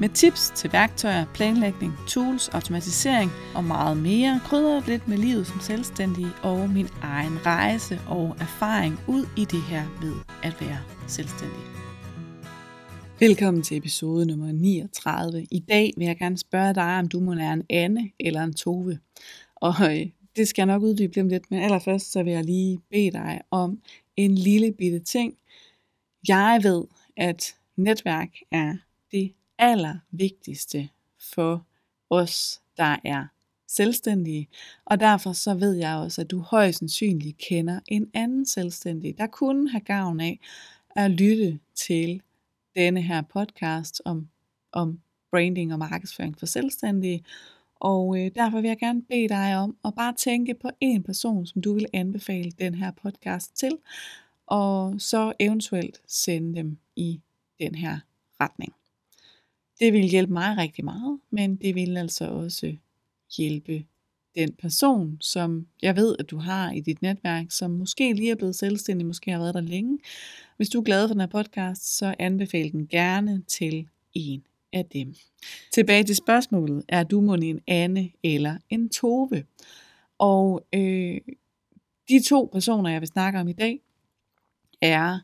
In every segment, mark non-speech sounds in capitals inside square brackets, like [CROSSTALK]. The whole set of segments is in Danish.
med tips til værktøjer, planlægning, tools, automatisering og meget mere. krydrer lidt med livet som selvstændig og min egen rejse og erfaring ud i det her med at være selvstændig. Velkommen til episode nummer 39. I dag vil jeg gerne spørge dig, om du må lære en Anne eller en Tove. Og øh, det skal jeg nok uddybe lidt, men allerførst så vil jeg lige bede dig om en lille bitte ting. Jeg ved, at netværk er det allervigtigste for os, der er selvstændige. Og derfor så ved jeg også, at du højst sandsynligt kender en anden selvstændig, der kunne have gavn af at lytte til denne her podcast om, om branding og markedsføring for selvstændige. Og øh, derfor vil jeg gerne bede dig om at bare tænke på en person, som du vil anbefale den her podcast til, og så eventuelt sende dem i den her retning. Det vil hjælpe mig rigtig meget, men det vil altså også hjælpe den person, som jeg ved, at du har i dit netværk, som måske lige er blevet selvstændig, måske har været der længe. Hvis du er glad for den her podcast, så anbefal den gerne til en af dem. Tilbage til spørgsmålet, er du mon en Anne eller en Tove? Og øh, de to personer, jeg vil snakke om i dag, er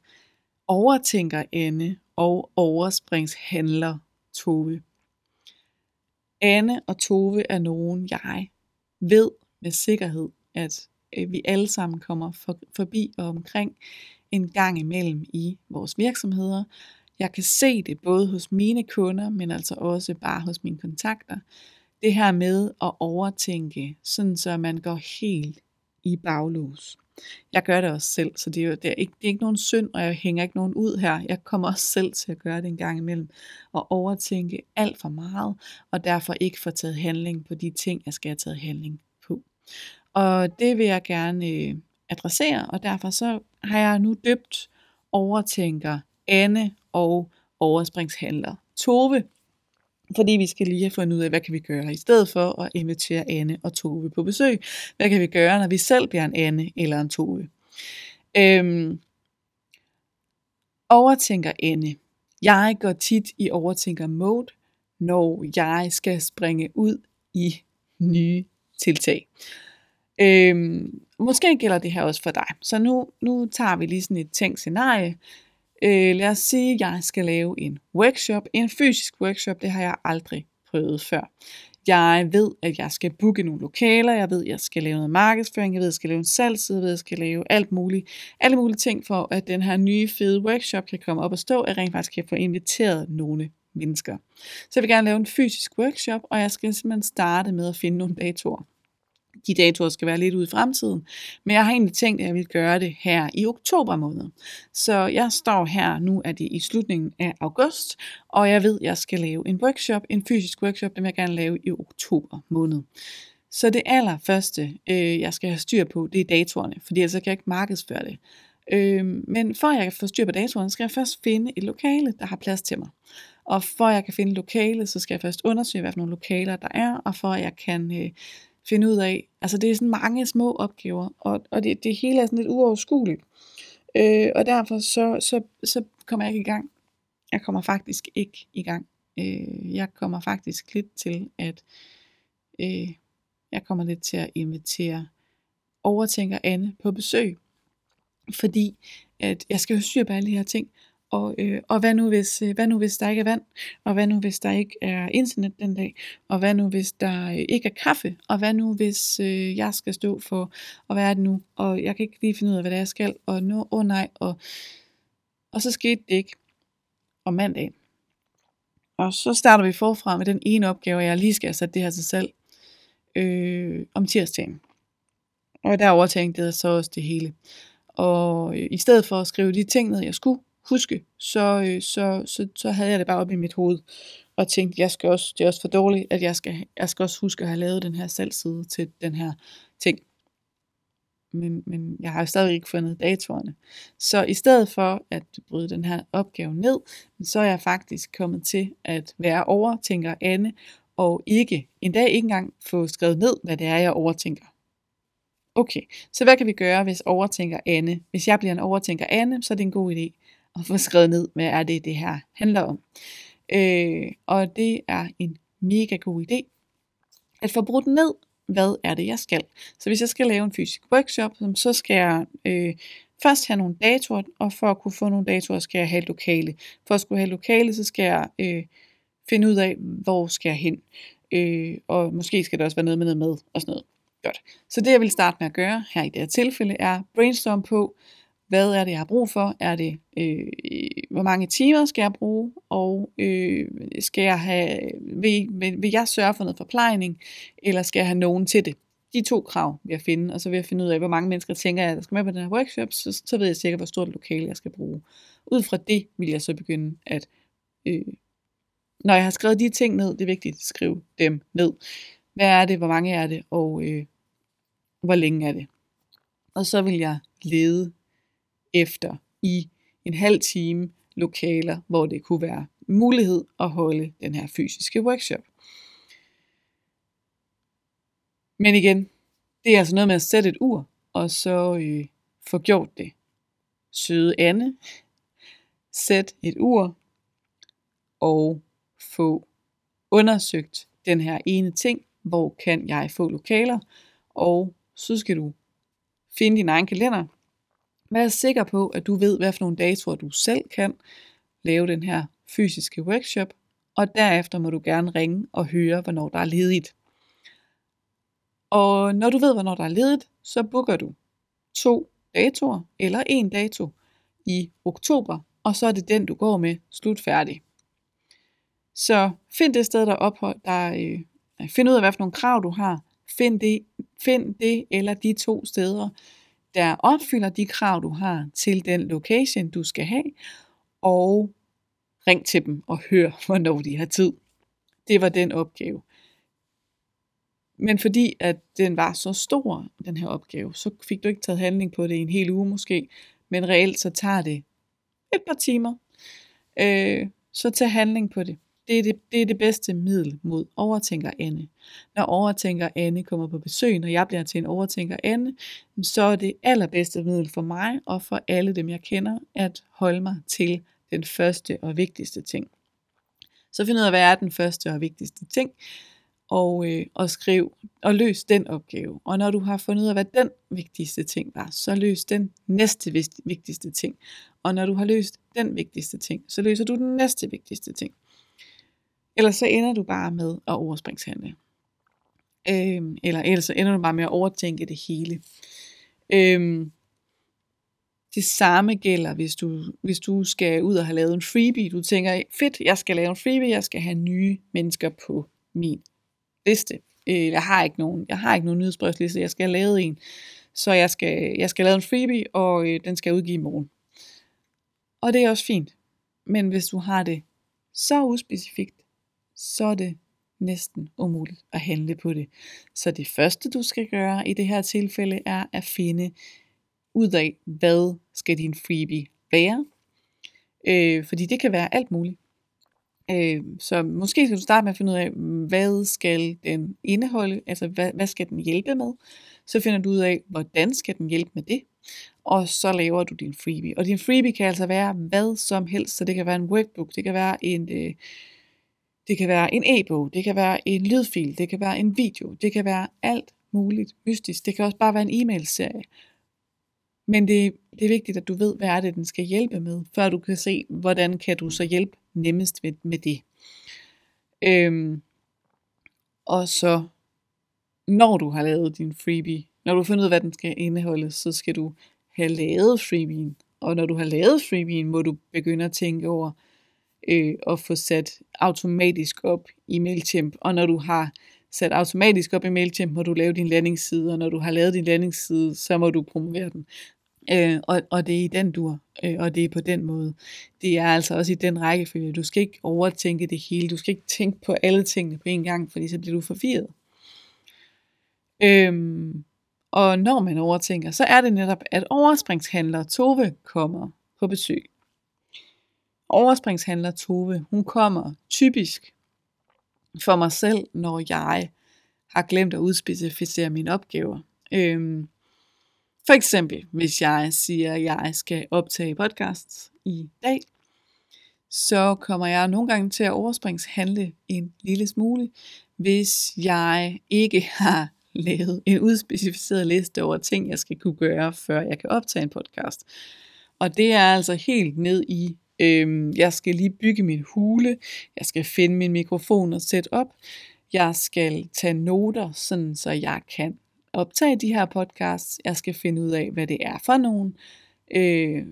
overtænker Anne og overspringshandler Tove. Anne og Tove er nogen, jeg ved med sikkerhed, at øh, vi alle sammen kommer for, forbi og omkring en gang imellem i vores virksomheder. Jeg kan se det både hos mine kunder, men altså også bare hos mine kontakter. Det her med at overtænke, sådan så man går helt i baglås. Jeg gør det også selv, så det er, jo, det er, ikke, det er ikke nogen synd, og jeg hænger ikke nogen ud her. Jeg kommer også selv til at gøre det en gang imellem, og overtænke alt for meget, og derfor ikke få taget handling på de ting, jeg skal have taget handling på. Og det vil jeg gerne øh, adressere, og derfor så har jeg nu døbt overtænker Anne og overspringshandler Tove fordi vi skal lige have fundet ud af, hvad kan vi gøre i stedet for at invitere Anne og Tove på besøg. Hvad kan vi gøre, når vi selv bliver en Anne eller en Tove? Øhm, overtænker Anne. Jeg går tit i overtænker mode, når jeg skal springe ud i nye tiltag. Øhm, måske gælder det her også for dig. Så nu, nu tager vi lige sådan et tænkt scenarie. Øh, lad os sige, at jeg skal lave en workshop, en fysisk workshop, det har jeg aldrig prøvet før. Jeg ved, at jeg skal booke nogle lokaler, jeg ved, at jeg skal lave noget markedsføring, jeg ved, at jeg skal lave en salgsside, jeg ved, at jeg skal lave alt muligt, alle mulige ting for, at den her nye fede workshop kan komme op og stå, at jeg rent faktisk kan få inviteret nogle mennesker. Så jeg vil gerne lave en fysisk workshop, og jeg skal simpelthen starte med at finde nogle datoer de datoer skal være lidt ude i fremtiden. Men jeg har egentlig tænkt, at jeg vil gøre det her i oktober måned. Så jeg står her, nu er det i slutningen af august, og jeg ved, at jeg skal lave en workshop, en fysisk workshop, den vil jeg gerne lave i oktober måned. Så det allerførste, øh, jeg skal have styr på, det er datorerne, fordi ellers kan jeg ikke markedsføre det. Øh, men for at jeg kan få styr på datorerne, skal jeg først finde et lokale, der har plads til mig. Og for at jeg kan finde et lokale, så skal jeg først undersøge, hvad for nogle lokaler der er, og for at jeg kan øh, finde ud af. Altså det er sådan mange små opgaver, og, og det, det hele er sådan lidt uoverskueligt. Øh, og derfor så, så, så kommer jeg ikke i gang. Jeg kommer faktisk ikke i gang. Øh, jeg kommer faktisk lidt til at, øh, jeg kommer lidt til at invitere overtænker Anne på besøg. Fordi at jeg skal jo styre på alle de her ting. Og, øh, og hvad, nu hvis, øh, hvad nu hvis der ikke er vand? Og hvad nu hvis der ikke er internet den dag? Og hvad nu hvis der øh, ikke er kaffe? Og hvad nu hvis øh, jeg skal stå for, og hvad er det nu? Og jeg kan ikke lige finde ud af, hvad det er, jeg skal. Og nu, åh oh nej. Og, og så skete det ikke om mandag. Og så starter vi forfra med den ene opgave, jeg lige skal have sat det her til selv, øh, om tirsdagen. Og der overtænkte jeg så også det hele. Og øh, i stedet for at skrive de ting ned, jeg skulle, huske, så, øh, så, så, så havde jeg det bare op i mit hoved, og tænkte, jeg skal også, det er også for dårligt, at jeg skal, jeg skal også huske at have lavet den her salgside til den her ting. men, men jeg har jo stadig ikke fundet datorerne. Så i stedet for at bryde den her opgave ned, så er jeg faktisk kommet til at være overtænker Anne, og ikke, en dag ikke engang få skrevet ned, hvad det er, jeg overtænker. Okay, så hvad kan vi gøre, hvis overtænker Anne? Hvis jeg bliver en overtænker Anne, så er det en god idé at få skrevet ned, hvad er det, det her handler om. Øh, og det er en mega god idé at få brudt ned, hvad er det, jeg skal. Så hvis jeg skal lave en fysisk workshop, så skal jeg øh, først have nogle datoer, og for at kunne få nogle datoer, skal jeg have et lokale. For at skulle have et lokale, så skal jeg øh, finde ud af, hvor skal jeg hen. Øh, og måske skal der også være noget med noget med og sådan noget. Godt. Så det jeg vil starte med at gøre her i det her tilfælde er brainstorm på, hvad er det jeg har brug for? Er det, øh, hvor mange timer skal jeg bruge? Og øh, skal jeg have, vil, vil, vil jeg sørge for noget forplejning? Eller skal jeg have nogen til det? De to krav vil jeg finde, og så vil jeg finde ud af, hvor mange mennesker tænker jeg, der skal med på den her workshop, så, så ved jeg sikkert, hvor stort et lokale jeg skal bruge. Ud fra det vil jeg så begynde at, øh, når jeg har skrevet de ting ned, det er vigtigt at skrive dem ned. Hvad er det, hvor mange er det, og øh, hvor længe er det. Og så vil jeg lede efter i en halv time lokaler, hvor det kunne være mulighed at holde den her fysiske workshop. Men igen, det er altså noget med at sætte et ur, og så øh, få gjort det. Søde Anne, sæt et ur, og få undersøgt den her ene ting, hvor kan jeg få lokaler, og så skal du finde din egen kalender. Vær sikker på, at du ved, hvad for nogle datoer du selv kan lave den her fysiske workshop, og derefter må du gerne ringe og høre, hvornår der er ledigt. Og når du ved, hvornår der er ledigt, så booker du to datoer eller en dato i oktober, og så er det den, du går med slut færdig. Så find det sted, der ophold, der, øh, find ud af, hvad for nogle krav du har, Find det, find det eller de to steder, der opfylder de krav, du har til den location, du skal have, og ring til dem og hør, [LAUGHS] hvornår de har tid. Det var den opgave. Men fordi at den var så stor, den her opgave, så fik du ikke taget handling på det i en hel uge måske, men reelt så tager det et par timer. Øh, så tag handling på det. Det er det, det er det bedste middel mod overtænker Anne. Når overtænker Anne kommer på besøg, når jeg bliver til en overtænker Anne, så er det allerbedste middel for mig og for alle dem, jeg kender, at holde mig til den første og vigtigste ting. Så find ud af, hvad er den første og vigtigste ting, og, øh, og skriv og løs den opgave. Og når du har fundet ud af, hvad den vigtigste ting var, så løs den næste vigtigste ting. Og når du har løst den vigtigste ting, så løser du den næste vigtigste ting. Ellers så ender du bare med at overspringshandle. Øhm, eller ellers så ender du bare med at overtænke det hele. Øhm, det samme gælder, hvis du, hvis du skal ud og have lavet en freebie. Du tænker, fedt, jeg skal lave en freebie, jeg skal have nye mennesker på min liste. Øh, jeg har ikke nogen, jeg har ikke nogen nyhedsbrevsliste, jeg skal have lavet en. Så jeg skal, jeg skal lave en freebie, og øh, den skal udgive i morgen. Og det er også fint. Men hvis du har det så uspecifikt, så er det næsten umuligt at handle på det. Så det første du skal gøre i det her tilfælde er at finde ud af, hvad skal din freebie være. Øh, fordi det kan være alt muligt. Øh, så måske skal du starte med at finde ud af, hvad skal den indeholde, altså hvad, hvad skal den hjælpe med. Så finder du ud af, hvordan skal den hjælpe med det. Og så laver du din freebie. Og din freebie kan altså være hvad som helst. Så det kan være en workbook, det kan være en, øh, det kan være en e-bog, det kan være en lydfil, det kan være en video, det kan være alt muligt mystisk. Det kan også bare være en e-mailserie. Men det, det er vigtigt, at du ved, hvad er det, den skal hjælpe med, før du kan se, hvordan kan du så hjælpe nemmest med, med det. Øhm, og så, når du har lavet din freebie, når du har fundet ud af, hvad den skal indeholde, så skal du have lavet freebien. Og når du har lavet freebien, må du begynde at tænke over, øh, at få sat automatisk op i MailChimp. Og når du har sat automatisk op i MailChimp, må du lave din landingsside, og når du har lavet din landingsside, så må du promovere den. Øh, og, og det er i den dur, øh, og det er på den måde. Det er altså også i den rækkefølge. Du skal ikke overtænke det hele. Du skal ikke tænke på alle tingene på en gang, fordi så bliver du forvirret. Øhm, Og når man overtænker, så er det netop, at overspringshandler Tove kommer på besøg. Overspringshandler Tove, hun kommer typisk for mig selv, når jeg har glemt at udspecificere mine opgaver. Øhm, for eksempel, hvis jeg siger, at jeg skal optage podcast i dag, så kommer jeg nogle gange til at overspringshandle en lille smule, hvis jeg ikke har [LAUGHS] lavet en udspecificeret liste over ting, jeg skal kunne gøre, før jeg kan optage en podcast. Og det er altså helt ned i, øhm, jeg skal lige bygge min hule, jeg skal finde min mikrofon og sætte op, jeg skal tage noter, sådan så jeg kan optage de her podcasts. Jeg skal finde ud af, hvad det er for nogle øh,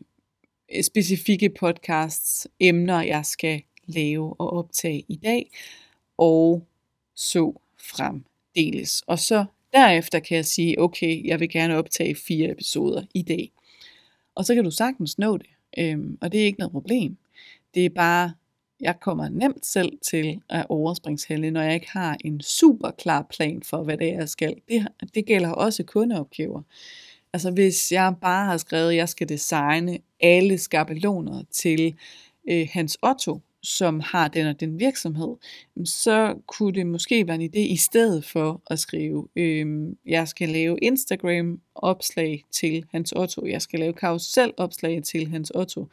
specifikke podcasts, emner, jeg skal lave og optage i dag, og så fremdeles. Og så derefter kan jeg sige, okay, jeg vil gerne optage fire episoder i dag. Og så kan du sagtens nå det, øhm, og det er ikke noget problem. Det er bare, jeg kommer nemt selv til at overspringshælde, når jeg ikke har en super klar plan for, hvad det er, jeg skal. Det, det gælder også kundeopgaver. Altså hvis jeg bare har skrevet, at jeg skal designe alle skabeloner til øh, Hans Otto, som har den og den virksomhed, så kunne det måske være en idé i stedet for at skrive, øh, jeg skal lave Instagram opslag til Hans Otto, jeg skal lave karusel opslag til Hans Otto,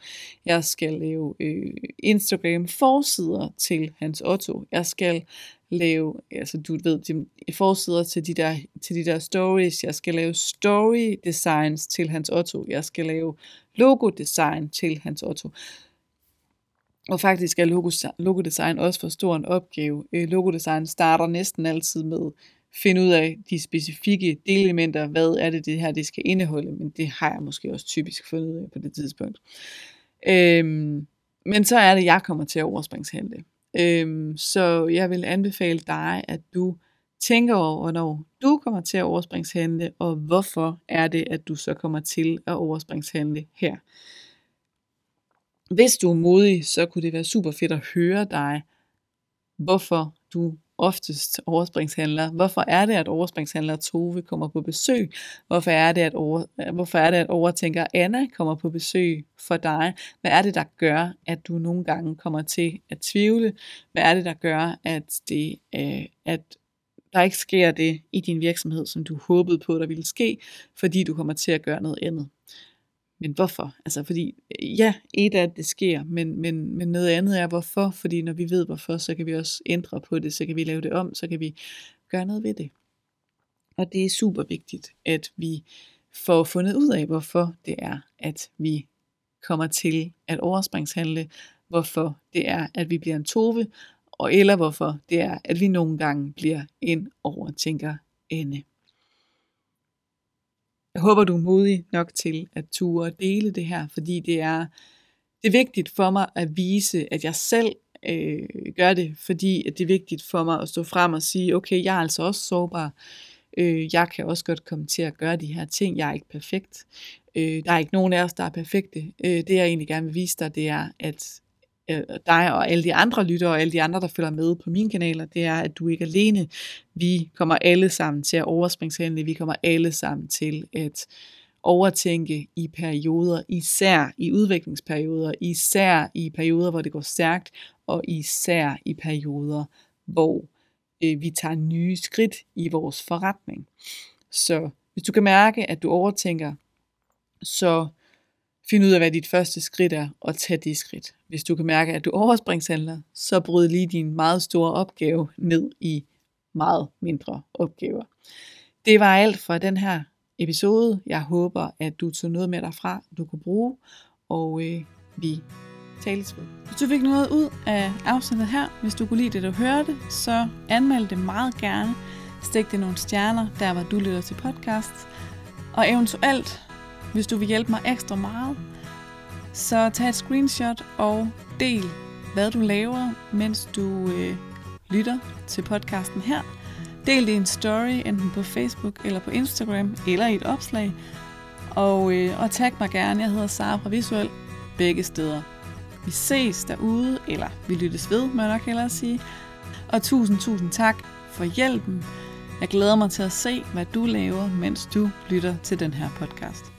jeg skal lave øh, Instagram forsider til Hans Otto, jeg skal lave, altså du ved, de forsider til de, der, til de der stories, jeg skal lave story designs til Hans Otto, jeg skal lave logo design til Hans Otto. Og faktisk er logo, design også for stor en opgave. Øh, logodesign logo design starter næsten altid med finde ud af de specifikke delelementer, hvad er det det her det skal indeholde, men det har jeg måske også typisk fundet ud af på det tidspunkt. Øhm, men så er det, jeg kommer til at overspringshandle. Øhm, så jeg vil anbefale dig, at du tænker over, hvornår du kommer til at overspringshandle, og hvorfor er det, at du så kommer til at overspringshandle her. Hvis du er modig, så kunne det være super fedt at høre dig, hvorfor du oftest overspringshandler. Hvorfor er det, at overspringshandler Tove kommer på besøg? Hvorfor er det, at, over, hvorfor er det, at overtænker Anna kommer på besøg for dig? Hvad er det, der gør, at du nogle gange kommer til at tvivle? Hvad er det, der gør, at, det, øh, at der ikke sker det i din virksomhed, som du håbede på, der ville ske, fordi du kommer til at gøre noget andet? Men hvorfor? Altså fordi, ja, et af det sker, men, men, men noget andet er hvorfor, fordi når vi ved hvorfor, så kan vi også ændre på det, så kan vi lave det om, så kan vi gøre noget ved det. Og det er super vigtigt, at vi får fundet ud af, hvorfor det er, at vi kommer til at overspringshandle, hvorfor det er, at vi bliver en tove, og eller hvorfor det er, at vi nogle gange bliver en overtænker ende. Jeg håber, du er modig nok til at ture og dele det her, fordi det er, det er vigtigt for mig at vise, at jeg selv øh, gør det, fordi at det er vigtigt for mig at stå frem og sige, okay, jeg er altså også sårbar. Øh, jeg kan også godt komme til at gøre de her ting. Jeg er ikke perfekt. Øh, der er ikke nogen af os, der er perfekte. Øh, det jeg egentlig gerne vil vise dig, det er, at øh, dig og alle de andre lyttere og alle de andre, der følger med på mine kanaler, det er, at du ikke er alene. Vi kommer alle sammen til at overspringshandle. Vi kommer alle sammen til at overtænke i perioder, især i udviklingsperioder, især i perioder, hvor det går stærkt, og især i perioder, hvor øh, vi tager nye skridt i vores forretning. Så hvis du kan mærke, at du overtænker, så Find ud af, hvad dit første skridt er, og tag det skridt. Hvis du kan mærke, at du overspringshandler, så bryd lige din meget store opgave ned i meget mindre opgaver. Det var alt for den her episode. Jeg håber, at du tog noget med dig fra, du kunne bruge, og øh, vi tales ved. Hvis du fik noget ud af afsnittet her, hvis du kunne lide det, du hørte, så anmeld det meget gerne. Stik det nogle stjerner, der hvor du lytter til podcast. Og eventuelt hvis du vil hjælpe mig ekstra meget, så tag et screenshot og del, hvad du laver, mens du øh, lytter til podcasten her. Del det i en story, enten på Facebook eller på Instagram, eller i et opslag. Og, øh, og tag mig gerne, jeg hedder Sara fra Visuel, begge steder. Vi ses derude, eller vi lyttes ved, må jeg nok hellere sige. Og tusind, tusind tak for hjælpen. Jeg glæder mig til at se, hvad du laver, mens du lytter til den her podcast.